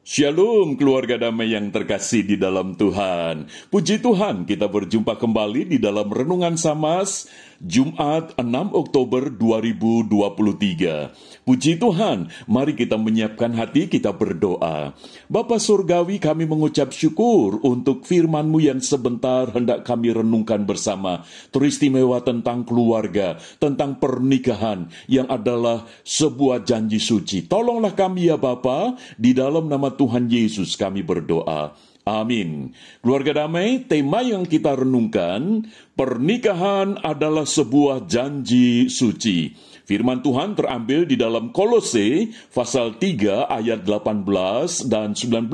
Shalom keluarga damai yang terkasih di dalam Tuhan. Puji Tuhan kita berjumpa kembali di dalam Renungan Samas Jumat 6 Oktober 2023. Puji Tuhan, mari kita menyiapkan hati kita berdoa. Bapa Surgawi kami mengucap syukur untuk firman-Mu yang sebentar hendak kami renungkan bersama. Teristimewa tentang keluarga, tentang pernikahan yang adalah sebuah janji suci. Tolonglah kami ya Bapa, di dalam nama Tuhan Yesus kami berdoa. Amin. Keluarga damai, tema yang kita renungkan, pernikahan adalah sebuah janji suci. Firman Tuhan terambil di dalam Kolose pasal 3 ayat 18 dan 19.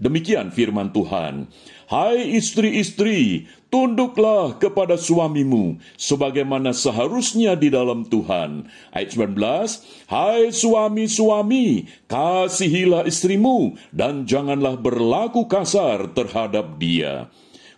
Demikian firman Tuhan. Hai istri-istri, tunduklah kepada suamimu sebagaimana seharusnya di dalam Tuhan. Ayat 19, Hai suami-suami, kasihilah istrimu dan janganlah berlaku kasar terhadap dia.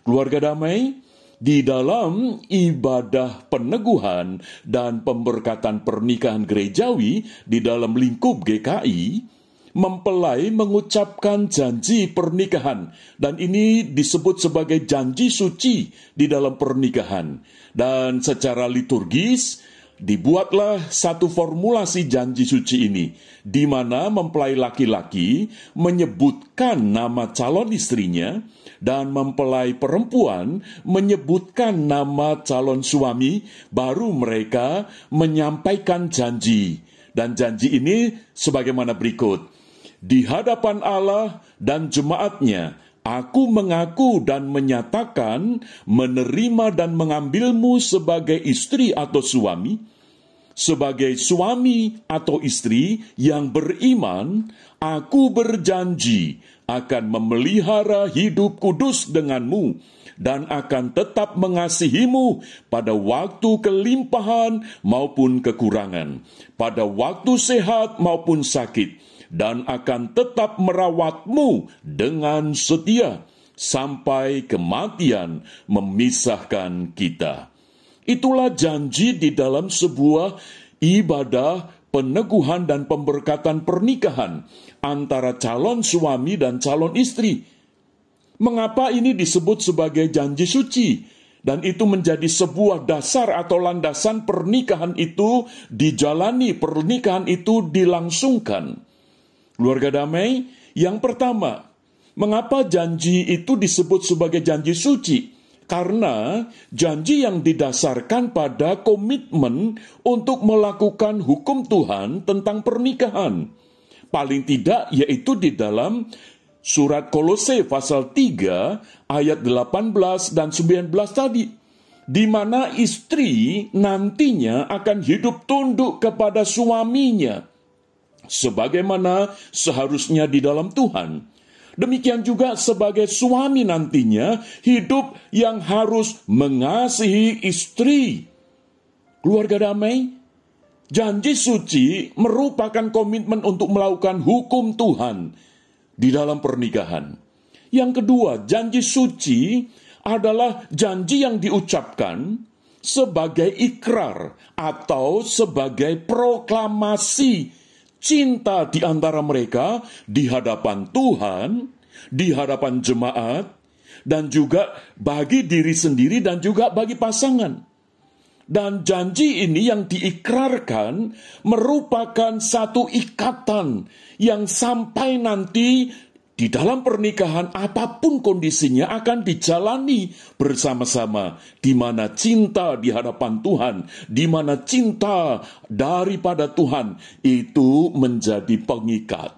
Keluarga damai, di dalam ibadah peneguhan dan pemberkatan pernikahan gerejawi di dalam lingkup GKI, mempelai mengucapkan janji pernikahan. Dan ini disebut sebagai janji suci di dalam pernikahan. Dan secara liturgis dibuatlah satu formulasi janji suci ini di mana mempelai laki-laki menyebutkan nama calon istrinya dan mempelai perempuan menyebutkan nama calon suami baru mereka menyampaikan janji dan janji ini sebagaimana berikut. Di hadapan Allah dan jemaatnya, aku mengaku dan menyatakan menerima dan mengambilmu sebagai istri atau suami, sebagai suami atau istri yang beriman, aku berjanji akan memelihara hidup kudus denganmu dan akan tetap mengasihimu pada waktu kelimpahan maupun kekurangan, pada waktu sehat maupun sakit, dan akan tetap merawatmu dengan setia sampai kematian memisahkan kita. Itulah janji di dalam sebuah ibadah peneguhan dan pemberkatan pernikahan antara calon suami dan calon istri. Mengapa ini disebut sebagai janji suci? Dan itu menjadi sebuah dasar atau landasan pernikahan itu dijalani, pernikahan itu dilangsungkan. Keluarga damai, yang pertama, mengapa janji itu disebut sebagai janji suci? Karena janji yang didasarkan pada komitmen untuk melakukan hukum Tuhan tentang pernikahan. Paling tidak yaitu di dalam surat Kolose pasal 3 ayat 18 dan 19 tadi di mana istri nantinya akan hidup tunduk kepada suaminya sebagaimana seharusnya di dalam Tuhan. Demikian juga sebagai suami nantinya hidup yang harus mengasihi istri. Keluarga damai, janji suci merupakan komitmen untuk melakukan hukum Tuhan di dalam pernikahan. Yang kedua, janji suci adalah janji yang diucapkan sebagai ikrar atau sebagai proklamasi cinta di antara mereka di hadapan Tuhan, di hadapan jemaat, dan juga bagi diri sendiri dan juga bagi pasangan. Dan janji ini yang diikrarkan merupakan satu ikatan yang sampai nanti di dalam pernikahan apa pun kondisinya akan dijalani bersama-sama di mana cinta di hadapan Tuhan, di mana cinta daripada Tuhan itu menjadi pengikat.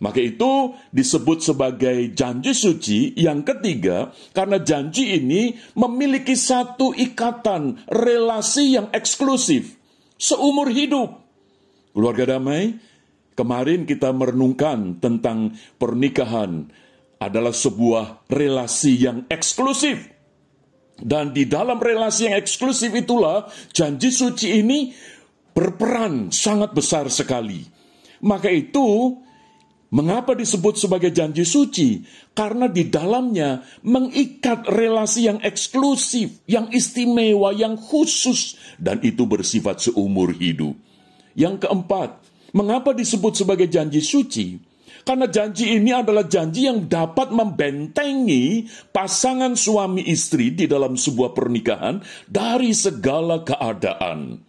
Maka itu disebut sebagai janji suci yang ketiga karena janji ini memiliki satu ikatan relasi yang eksklusif seumur hidup. Keluarga damai, Kemarin kita merenungkan tentang pernikahan adalah sebuah relasi yang eksklusif. Dan di dalam relasi yang eksklusif itulah janji suci ini berperan sangat besar sekali. Maka itu Mengapa disebut sebagai janji suci? Karena di dalamnya mengikat relasi yang eksklusif, yang istimewa, yang khusus, dan itu bersifat seumur hidup. Yang keempat, Mengapa disebut sebagai janji suci? Karena janji ini adalah janji yang dapat membentengi pasangan suami istri di dalam sebuah pernikahan dari segala keadaan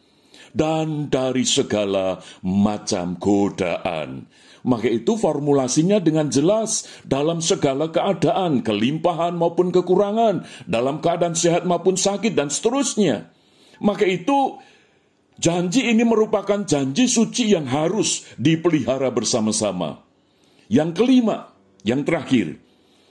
dan dari segala macam godaan. Maka itu formulasinya dengan jelas dalam segala keadaan, kelimpahan maupun kekurangan, dalam keadaan sehat maupun sakit dan seterusnya. Maka itu janji ini merupakan janji suci yang harus dipelihara bersama-sama. Yang kelima, yang terakhir,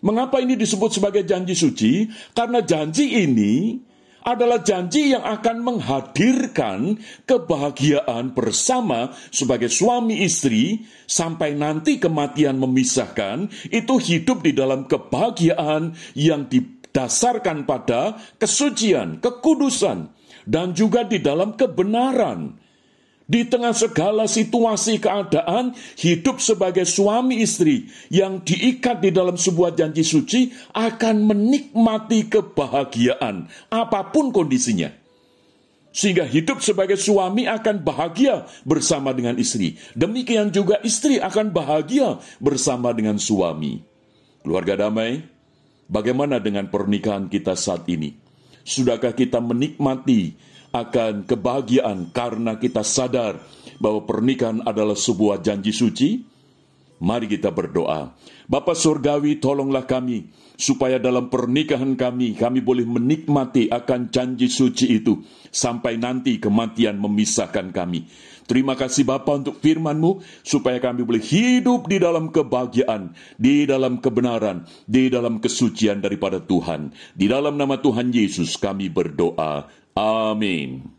mengapa ini disebut sebagai janji suci? Karena janji ini adalah janji yang akan menghadirkan kebahagiaan bersama sebagai suami istri sampai nanti kematian memisahkan, itu hidup di dalam kebahagiaan yang didasarkan pada kesucian, kekudusan, dan juga di dalam kebenaran. Di tengah segala situasi keadaan, hidup sebagai suami istri yang diikat di dalam sebuah janji suci akan menikmati kebahagiaan, apa pun kondisinya. Sehingga hidup sebagai suami akan bahagia bersama dengan istri. Demikian juga istri akan bahagia bersama dengan suami. Keluarga damai, bagaimana dengan pernikahan kita saat ini? Sudahkah kita menikmati akan kebahagiaan karena kita sadar bahwa pernikahan adalah sebuah janji suci? Mari kita berdoa. Bapa Surgawi, tolonglah kami supaya dalam pernikahan kami, kami boleh menikmati akan janji suci itu sampai nanti kematian memisahkan kami. Terima kasih Bapa untuk firman-Mu supaya kami boleh hidup di dalam kebahagiaan, di dalam kebenaran, di dalam kesucian daripada Tuhan. Di dalam nama Tuhan Yesus kami berdoa. Amin.